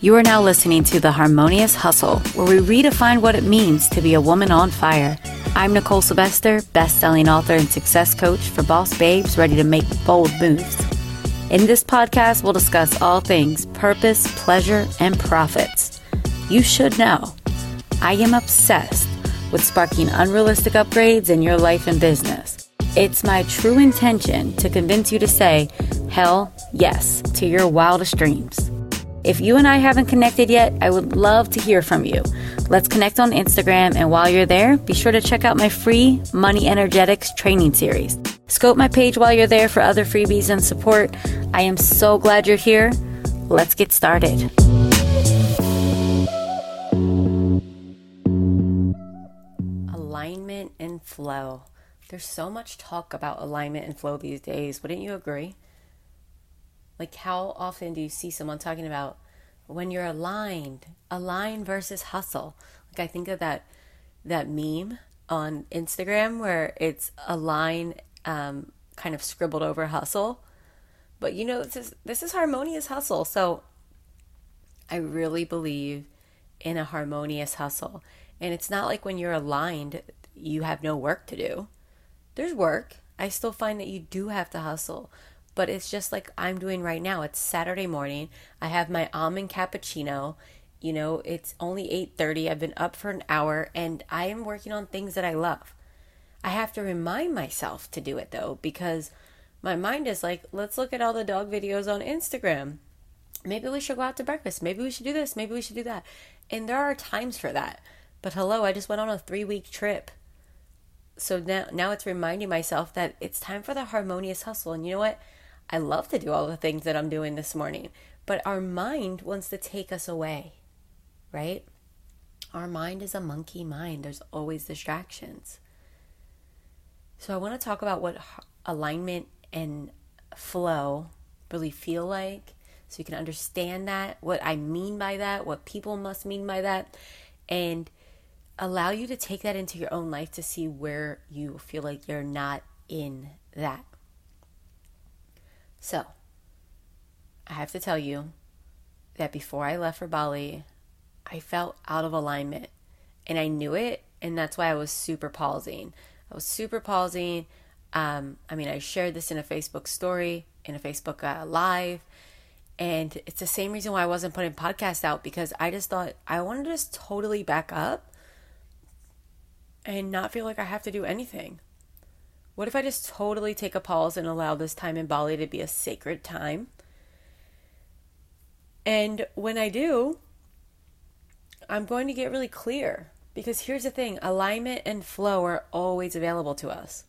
You are now listening to The Harmonious Hustle, where we redefine what it means to be a woman on fire. I'm Nicole Sylvester, best-selling author and success coach for boss babes ready to make bold moves. In this podcast, we'll discuss all things purpose, pleasure, and profits. You should know. I am obsessed with sparking unrealistic upgrades in your life and business. It's my true intention to convince you to say, hell yes, to your wildest dreams. If you and I haven't connected yet, I would love to hear from you. Let's connect on Instagram, and while you're there, be sure to check out my free Money Energetics training series. Scope my page while you're there for other freebies and support. I am so glad you're here. Let's get started. Alignment and flow. There's so much talk about alignment and flow these days. Wouldn't you agree? Like, how often do you see someone talking about when you're aligned, align versus hustle? Like, I think of that that meme on Instagram where it's align, um, kind of scribbled over hustle. But you know, this is this is harmonious hustle. So, I really believe in a harmonious hustle, and it's not like when you're aligned, you have no work to do. There's work. I still find that you do have to hustle, but it's just like I'm doing right now. It's Saturday morning. I have my almond cappuccino. You know, it's only 8:30. I've been up for an hour and I am working on things that I love. I have to remind myself to do it though because my mind is like, let's look at all the dog videos on Instagram. Maybe we should go out to breakfast. Maybe we should do this. Maybe we should do that. And there are times for that. But hello, I just went on a 3-week trip. So now now it's reminding myself that it's time for the harmonious hustle. And you know what? I love to do all the things that I'm doing this morning, but our mind wants to take us away, right? Our mind is a monkey mind, there's always distractions. So, I want to talk about what alignment and flow really feel like so you can understand that, what I mean by that, what people must mean by that, and allow you to take that into your own life to see where you feel like you're not in that. So, I have to tell you that before I left for Bali, I felt out of alignment and I knew it. And that's why I was super pausing. I was super pausing. Um, I mean, I shared this in a Facebook story, in a Facebook uh, live. And it's the same reason why I wasn't putting podcasts out because I just thought I wanted to just totally back up and not feel like I have to do anything. What if I just totally take a pause and allow this time in Bali to be a sacred time? And when I do, I'm going to get really clear because here's the thing alignment and flow are always available to us.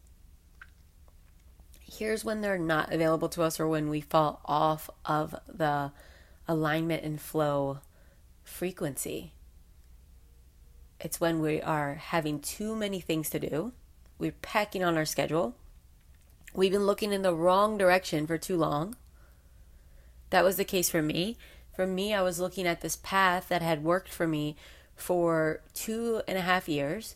Here's when they're not available to us or when we fall off of the alignment and flow frequency. It's when we are having too many things to do we're packing on our schedule. We've been looking in the wrong direction for too long. That was the case for me. For me, I was looking at this path that had worked for me for two and a half years.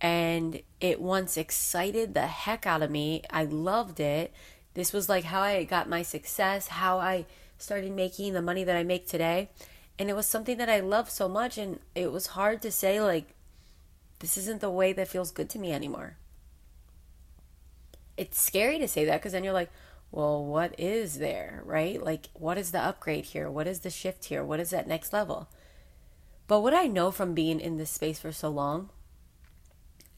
And it once excited the heck out of me. I loved it. This was like how I got my success, how I started making the money that I make today. And it was something that I loved so much. And it was hard to say, like, this isn't the way that feels good to me anymore it's scary to say that because then you're like, well, what is there, right? Like, what is the upgrade here? What is the shift here? What is that next level? But what I know from being in this space for so long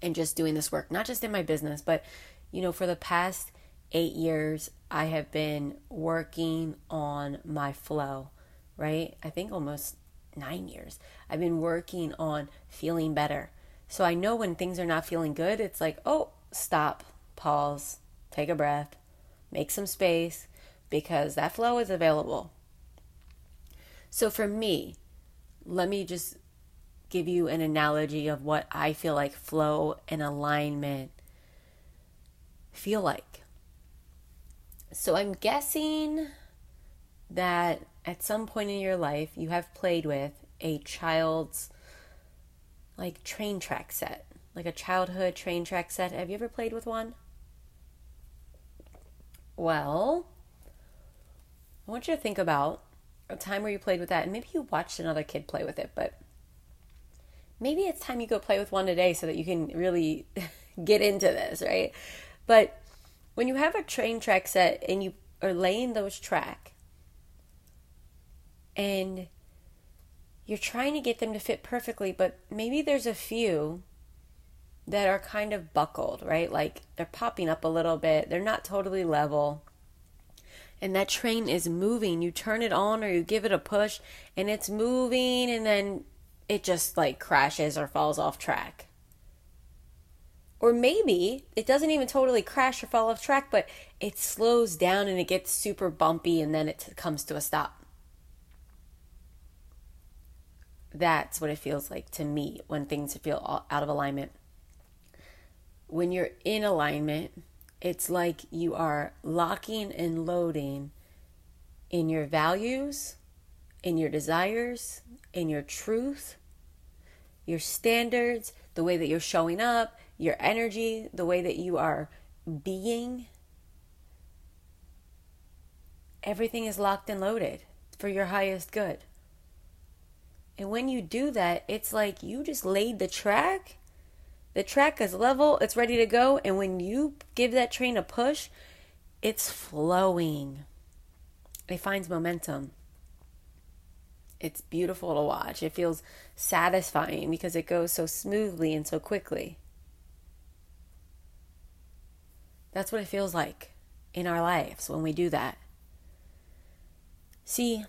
and just doing this work, not just in my business, but, you know, for the past eight years, I have been working on my flow, right? I think almost nine years. I've been working on feeling better. So I know when things are not feeling good, it's like, oh, stop, pause, take a breath, make some space because that flow is available. So for me, let me just give you an analogy of what I feel like flow and alignment feel like. So I'm guessing that at some point in your life you have played with a child's like train track set, like a childhood train track set. Have you ever played with one? Well, I want you to think about a time where you played with that, and maybe you watched another kid play with it, but maybe it's time you go play with one today so that you can really get into this, right? But when you have a train track set and you are laying those track and you're trying to get them to fit perfectly, but maybe there's a few that are kind of buckled, right? Like they're popping up a little bit, they're not totally level. And that train is moving. You turn it on or you give it a push and it's moving and then it just like crashes or falls off track. Or maybe it doesn't even totally crash or fall off track, but it slows down and it gets super bumpy and then it comes to a stop. That's what it feels like to me when things feel out of alignment. When you're in alignment, it's like you are locking and loading in your values, in your desires, in your truth, your standards, the way that you're showing up, your energy, the way that you are being. Everything is locked and loaded for your highest good. And when you do that, it's like you just laid the track. The track is level, it's ready to go. And when you give that train a push, it's flowing. It finds momentum. It's beautiful to watch. It feels satisfying because it goes so smoothly and so quickly. That's what it feels like in our lives when we do that. See,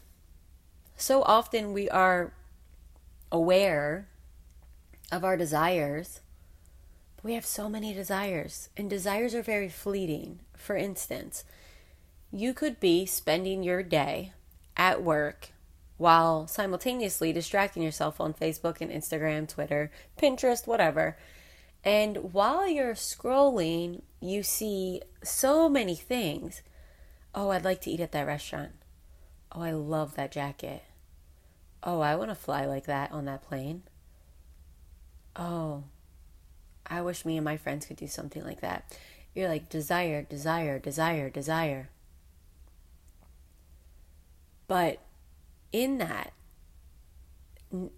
so often we are aware of our desires. We have so many desires, and desires are very fleeting. For instance, you could be spending your day at work while simultaneously distracting yourself on Facebook and Instagram, Twitter, Pinterest, whatever. And while you're scrolling, you see so many things. Oh, I'd like to eat at that restaurant. Oh, I love that jacket. Oh, I want to fly like that on that plane. Oh, I wish me and my friends could do something like that. You're like, desire, desire, desire, desire. But in that,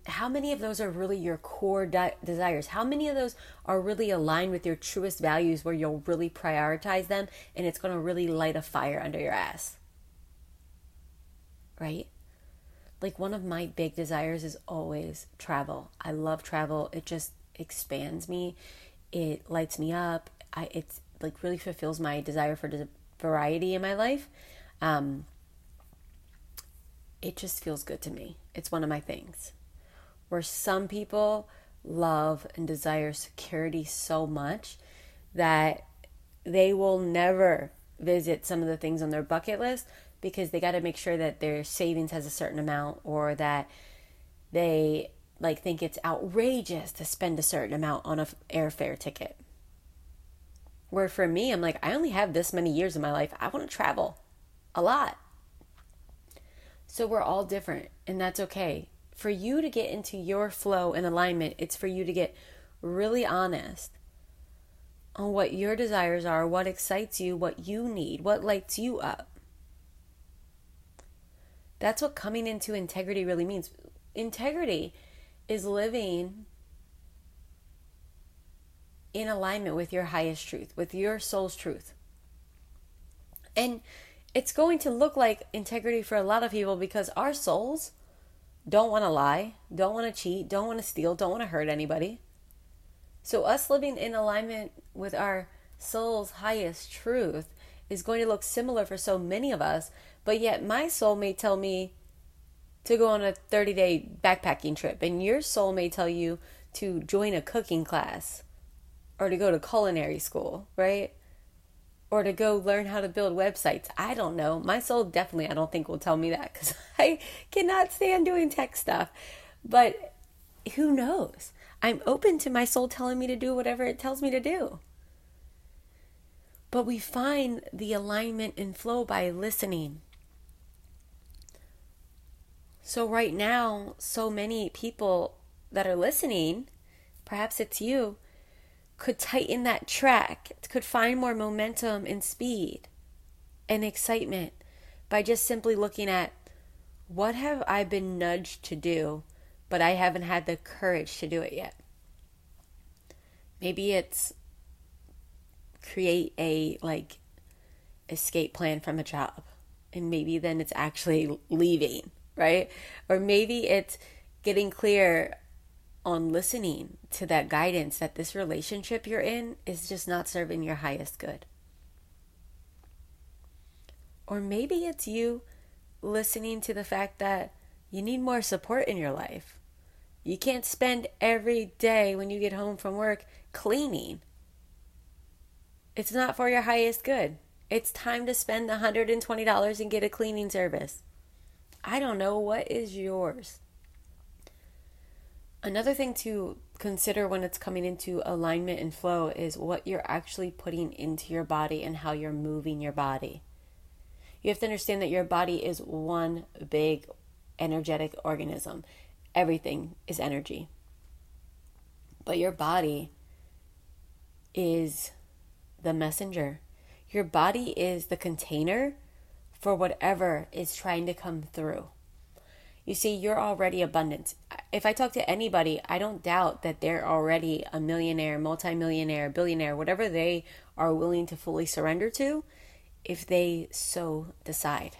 how many of those are really your core desires? How many of those are really aligned with your truest values where you'll really prioritize them and it's going to really light a fire under your ass? Right? like one of my big desires is always travel. I love travel. It just expands me. It lights me up. I it's like really fulfills my desire for variety in my life. Um, it just feels good to me. It's one of my things. Where some people love and desire security so much that they will never visit some of the things on their bucket list because they got to make sure that their savings has a certain amount or that they like think it's outrageous to spend a certain amount on a airfare ticket. Where for me, I'm like, I only have this many years in my life. I want to travel a lot. So we're all different, and that's okay. For you to get into your flow and alignment, it's for you to get really honest on what your desires are, what excites you, what you need, what lights you up. That's what coming into integrity really means. Integrity is living in alignment with your highest truth, with your soul's truth. And it's going to look like integrity for a lot of people because our souls don't want to lie, don't want to cheat, don't want to steal, don't want to hurt anybody. So, us living in alignment with our soul's highest truth is going to look similar for so many of us but yet my soul may tell me to go on a 30 day backpacking trip, and your soul may tell you to join a cooking class or to go to culinary school, right? Or to go learn how to build websites. I don't know. My soul definitely, I don't think, will tell me that because I cannot stand doing tech stuff. But who knows? I'm open to my soul telling me to do whatever it tells me to do. But we find the alignment and flow by listening so, right now, so many people that are listening, perhaps it's you, could tighten that track, could find more momentum and speed and excitement by just simply looking at What have I been nudged to do, but I haven't had the courage to do it yet? Maybe it's create a like escape plan from a job. And maybe then it's actually leaving, right? Or maybe it's getting clear on listening to that guidance that this relationship you're in is just not serving your highest good. Or maybe it's you listening to the fact that you need more support in your life. You can't spend every day when you get home from work cleaning. It's not for your highest good. It's time to spend $120 and get a cleaning service. I don't know what is yours. Another thing to consider when it's coming into alignment and flow is what you're actually putting into your body and how you're moving your body. You have to understand that your body is one big energetic organism. Everything is energy. But your body is the messenger. Your body is the container for whatever is trying to come through. You see, you're already abundant. If I talk to anybody, I don't doubt that they're already a millionaire, multimillionaire, billionaire, whatever they are willing to fully surrender to, if they so decide.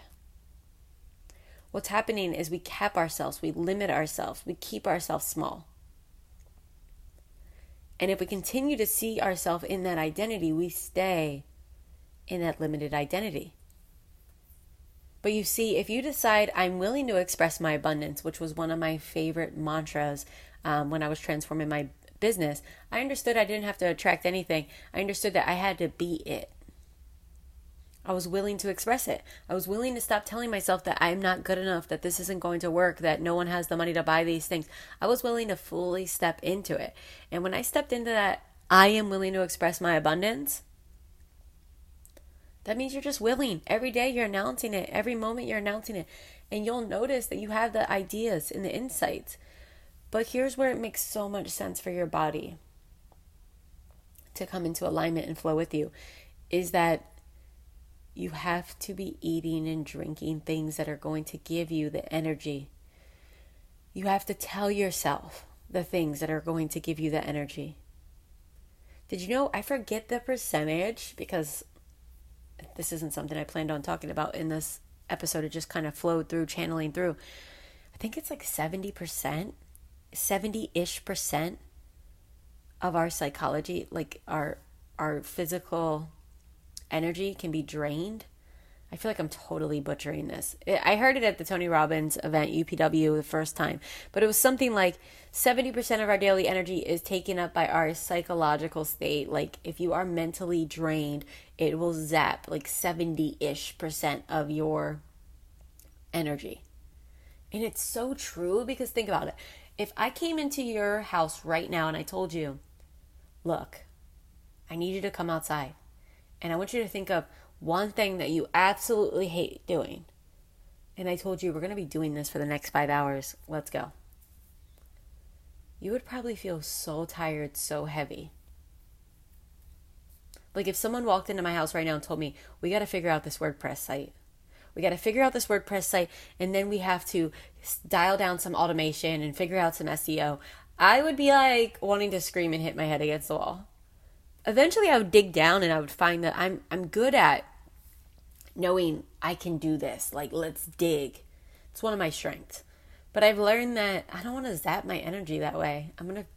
What's happening is we cap ourselves, we limit ourselves, we keep ourselves small. And if we continue to see ourselves in that identity, we stay in that limited identity. But you see, if you decide I'm willing to express my abundance, which was one of my favorite mantras um, when I was transforming my business, I understood I didn't have to attract anything. I understood that I had to be it. I was willing to express it. I was willing to stop telling myself that I'm not good enough, that this isn't going to work, that no one has the money to buy these things. I was willing to fully step into it. And when I stepped into that, I am willing to express my abundance. That means you're just willing. Every day you're announcing it. Every moment you're announcing it. And you'll notice that you have the ideas and the insights. But here's where it makes so much sense for your body to come into alignment and flow with you is that you have to be eating and drinking things that are going to give you the energy. You have to tell yourself the things that are going to give you the energy. Did you know I forget the percentage because this isn't something I planned on talking about in this episode. It just kind of flowed through, channeling through. I think it's like 70%, 70 ish percent of our psychology, like our our physical energy can be drained. I feel like I'm totally butchering this. I heard it at the Tony Robbins event, UPW, the first time, but it was something like 70% of our daily energy is taken up by our psychological state. Like, if you are mentally drained, it will zap like 70 ish percent of your energy. And it's so true because think about it. If I came into your house right now and I told you, look, I need you to come outside. And I want you to think of one thing that you absolutely hate doing. And I told you, we're going to be doing this for the next five hours. Let's go. You would probably feel so tired, so heavy. Like if someone walked into my house right now and told me, we got to figure out this WordPress site. We got to figure out this WordPress site and then we have to dial down some automation and figure out some SEO. I would be like wanting to scream and hit my head against the wall eventually I would dig down and I would find that I'm I'm good at knowing I can do this. Like let's dig. It's one of my strengths. But I've learned that I don't want to zap my energy that way. I'm going to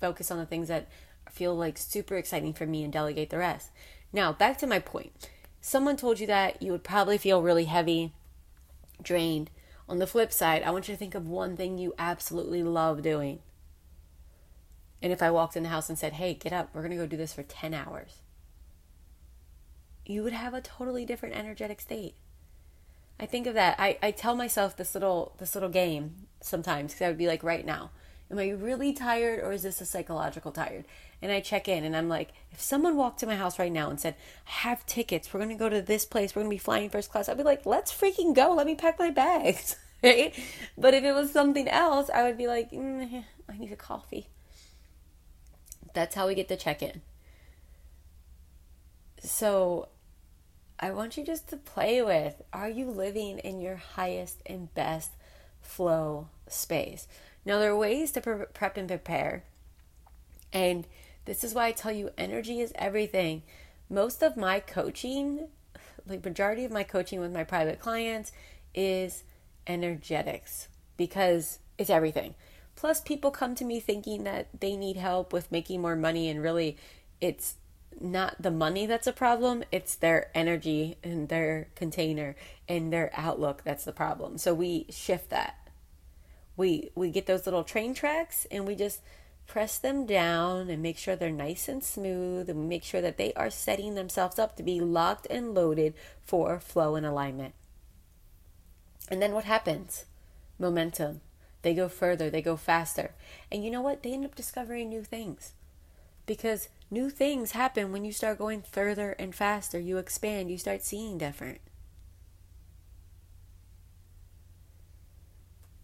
focus on the things that feel like super exciting for me and delegate the rest. Now, back to my point. Someone told you that you would probably feel really heavy, drained. On the flip side, I want you to think of one thing you absolutely love doing. And if I walked in the house and said, hey, get up, we're going to go do this for 10 hours, you would have a totally different energetic state. I think of that. I, I tell myself this little this little game sometimes because I would be like, right now, am I really tired or is this a psychological tired? And I check in and I'm like, if someone walked to my house right now and said, I have tickets, we're gonna go to this place, we're gonna be flying first class, I'd be like, let's freaking go, let me pack my bags. right? But if it was something else, I would be like, mm, I need a coffee. That's how we get the check in. So I want you just to play with are you living in your highest and best flow space? Now, there are ways to pre- prep and prepare. And this is why I tell you energy is everything. Most of my coaching, like majority of my coaching with my private clients is energetics because it's everything. Plus people come to me thinking that they need help with making more money and really it's not the money that's a problem, it's their energy and their container and their outlook that's the problem. So we shift that. We we get those little train tracks and we just press them down and make sure they're nice and smooth and make sure that they are setting themselves up to be locked and loaded for flow and alignment. And then what happens? Momentum. They go further, they go faster. And you know what? They end up discovering new things because new things happen when you start going further and faster. You expand, you start seeing different.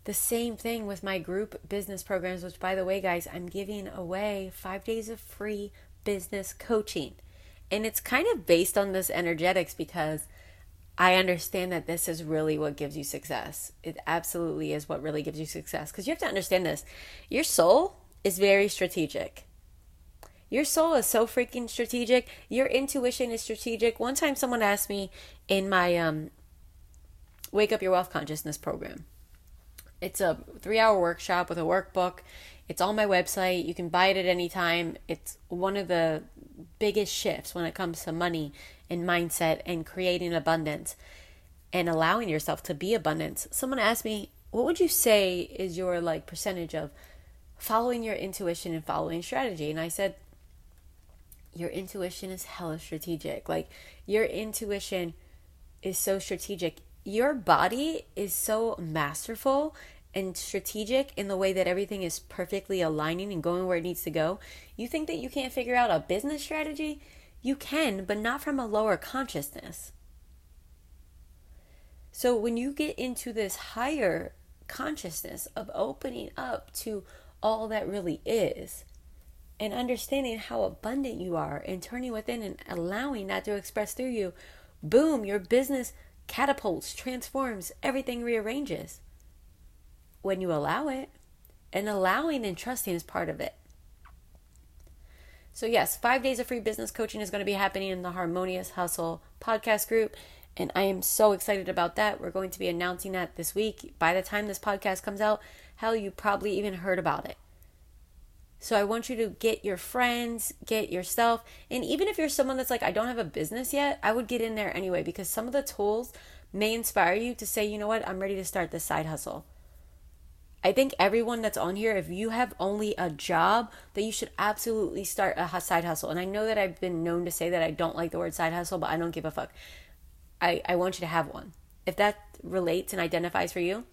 The same thing with my group business programs, which, by the way, guys, I'm giving away five days of free business coaching. And it's kind of based on this energetics because I understand that this is really what gives you success. It absolutely is what really gives you success. Because you have to understand this your soul is very strategic. Your soul is so freaking strategic. Your intuition is strategic. One time someone asked me in my um, Wake Up Your Wealth Consciousness program. It's a three hour workshop with a workbook. It's on my website. You can buy it at any time. It's one of the biggest shifts when it comes to money and mindset and creating abundance and allowing yourself to be abundance. Someone asked me, what would you say is your like percentage of following your intuition and following strategy? And I said, your intuition is hella strategic. Like your intuition is so strategic. Your body is so masterful and strategic in the way that everything is perfectly aligning and going where it needs to go. You think that you can't figure out a business strategy? You can, but not from a lower consciousness. So when you get into this higher consciousness of opening up to all that really is, and understanding how abundant you are and turning within and allowing that to express through you, boom, your business catapults, transforms, everything rearranges when you allow it. And allowing and trusting is part of it. So, yes, five days of free business coaching is going to be happening in the Harmonious Hustle podcast group. And I am so excited about that. We're going to be announcing that this week. By the time this podcast comes out, hell, you probably even heard about it. So I want you to get your friends, get yourself, and even if you're someone that's like, I don't have a business yet, I would get in there anyway because some of the tools may inspire you to say, you know what, I'm ready to start this side hustle. I think everyone that's on here, if you have only a job, that you should absolutely start a side hustle. And I know that I've been known to say that I don't like the word side hustle, but I don't give a fuck. I, I want you to have one. If that relates and identifies for you,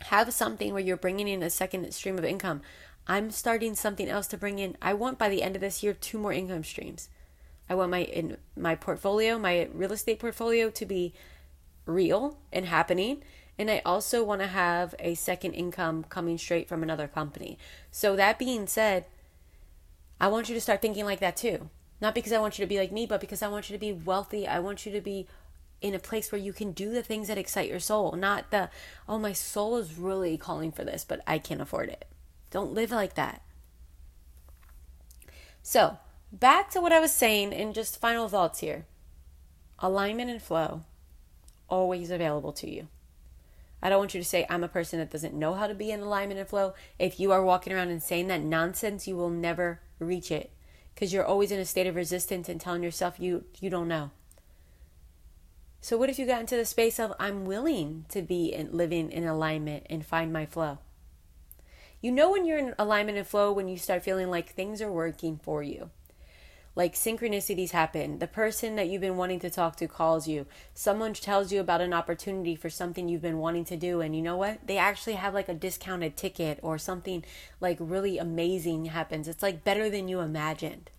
have something where you're bringing in a second stream of income. I'm starting something else to bring in. I want by the end of this year two more income streams. I want my in my portfolio, my real estate portfolio to be real and happening. And I also want to have a second income coming straight from another company. So that being said, I want you to start thinking like that too. Not because I want you to be like me, but because I want you to be wealthy. I want you to be in a place where you can do the things that excite your soul, not the, oh, my soul is really calling for this, but I can't afford it. Don't live like that. So, back to what I was saying, and just final thoughts here alignment and flow, always available to you. I don't want you to say, I'm a person that doesn't know how to be in alignment and flow. If you are walking around and saying that nonsense, you will never reach it because you're always in a state of resistance and telling yourself you, you don't know. So, what if you got into the space of, I'm willing to be in, living in alignment and find my flow? You know when you're in alignment and flow when you start feeling like things are working for you. Like synchronicities happen. The person that you've been wanting to talk to calls you. Someone tells you about an opportunity for something you've been wanting to do. And you know what? They actually have like a discounted ticket or something like really amazing happens. It's like better than you imagined.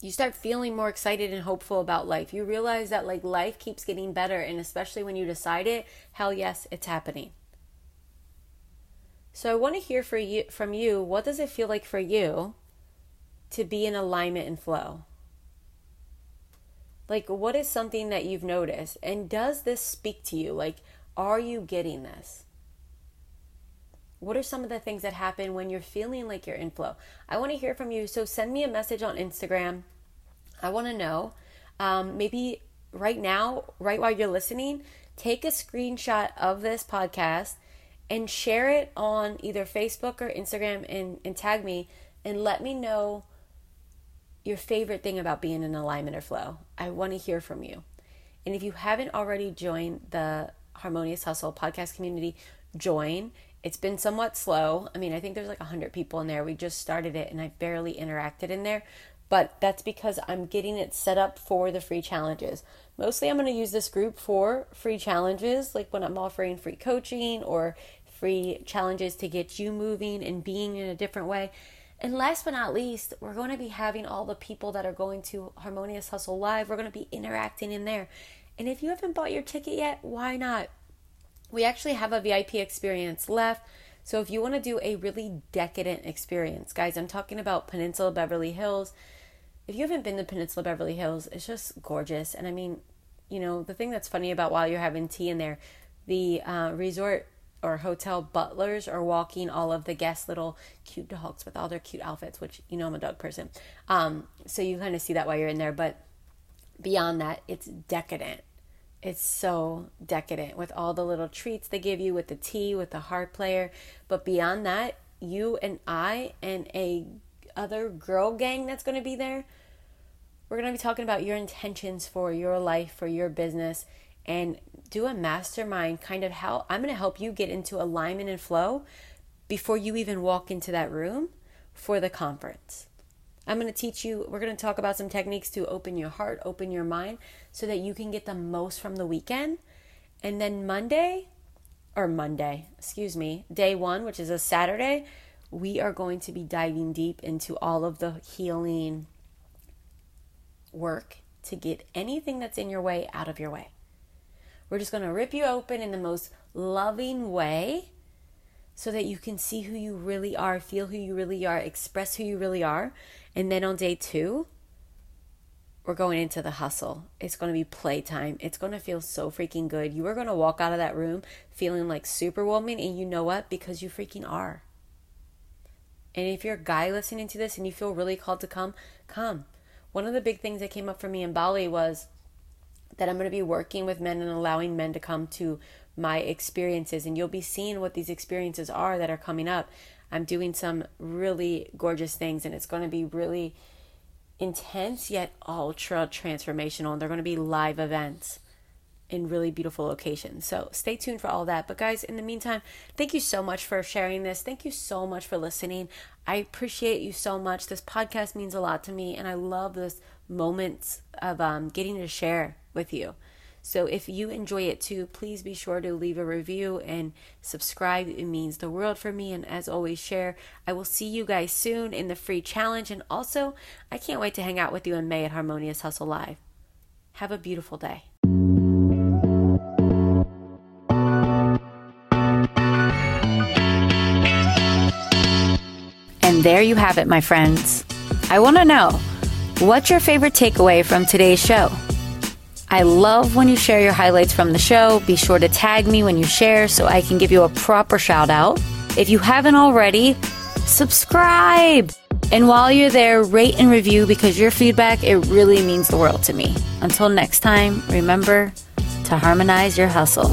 You start feeling more excited and hopeful about life. You realize that like life keeps getting better. And especially when you decide it, hell yes, it's happening. So I want to hear for you from you, what does it feel like for you to be in alignment and flow? Like, what is something that you've noticed? And does this speak to you? Like, are you getting this? What are some of the things that happen when you're feeling like you're in flow? I want to hear from you. So send me a message on Instagram. I want to know. Um, maybe right now, right while you're listening, take a screenshot of this podcast and share it on either Facebook or Instagram and, and tag me and let me know your favorite thing about being in alignment or flow. I want to hear from you. And if you haven't already joined the Harmonious Hustle podcast community, join. It's been somewhat slow. I mean, I think there's like 100 people in there. We just started it and I barely interacted in there, but that's because I'm getting it set up for the free challenges. Mostly, I'm going to use this group for free challenges, like when I'm offering free coaching or free challenges to get you moving and being in a different way. And last but not least, we're going to be having all the people that are going to Harmonious Hustle Live. We're going to be interacting in there. And if you haven't bought your ticket yet, why not? We actually have a VIP experience left. So if you want to do a really decadent experience, guys, I'm talking about Peninsula Beverly Hills. If you haven't been to Peninsula Beverly Hills, it's just gorgeous. And I mean, you know, the thing that's funny about while you're having tea in there, the uh, resort or hotel butlers are walking all of the guests little cute dogs with all their cute outfits which you know i'm a dog person. Um, so you kind of see that while you're in there but beyond that it's decadent. It's so decadent with all the little treats they give you with the tea with the harp player. But beyond that you and i and a other girl gang that's going to be there we're going to be talking about your intentions for your life for your business and do a mastermind kind of how I'm going to help you get into alignment and flow before you even walk into that room for the conference. I'm going to teach you, we're going to talk about some techniques to open your heart, open your mind, so that you can get the most from the weekend. And then Monday, or Monday, excuse me, day one, which is a Saturday, we are going to be diving deep into all of the healing work to get anything that's in your way out of your way. We're just going to rip you open in the most loving way so that you can see who you really are, feel who you really are, express who you really are. And then on day two, we're going into the hustle. It's going to be playtime. It's going to feel so freaking good. You are going to walk out of that room feeling like superwoman, and you know what? Because you freaking are. And if you're a guy listening to this and you feel really called to come, come. One of the big things that came up for me in Bali was that I'm going to be working with men and allowing men to come to my experiences. And you'll be seeing what these experiences are that are coming up. I'm doing some really gorgeous things, and it's going to be really intense yet ultra transformational. And they're going to be live events in really beautiful locations. So stay tuned for all that. But guys, in the meantime, thank you so much for sharing this. Thank you so much for listening. I appreciate you so much. This podcast means a lot to me, and I love this moments of um, getting to share with you. So if you enjoy it too, please be sure to leave a review and subscribe. It means the world for me. And as always, share. I will see you guys soon in the free challenge. And also, I can't wait to hang out with you in May at Harmonious Hustle Live. Have a beautiful day. And there you have it, my friends. I want to know what's your favorite takeaway from today's show? I love when you share your highlights from the show. Be sure to tag me when you share so I can give you a proper shout out. If you haven't already, subscribe. And while you're there, rate and review because your feedback, it really means the world to me. Until next time, remember to harmonize your hustle.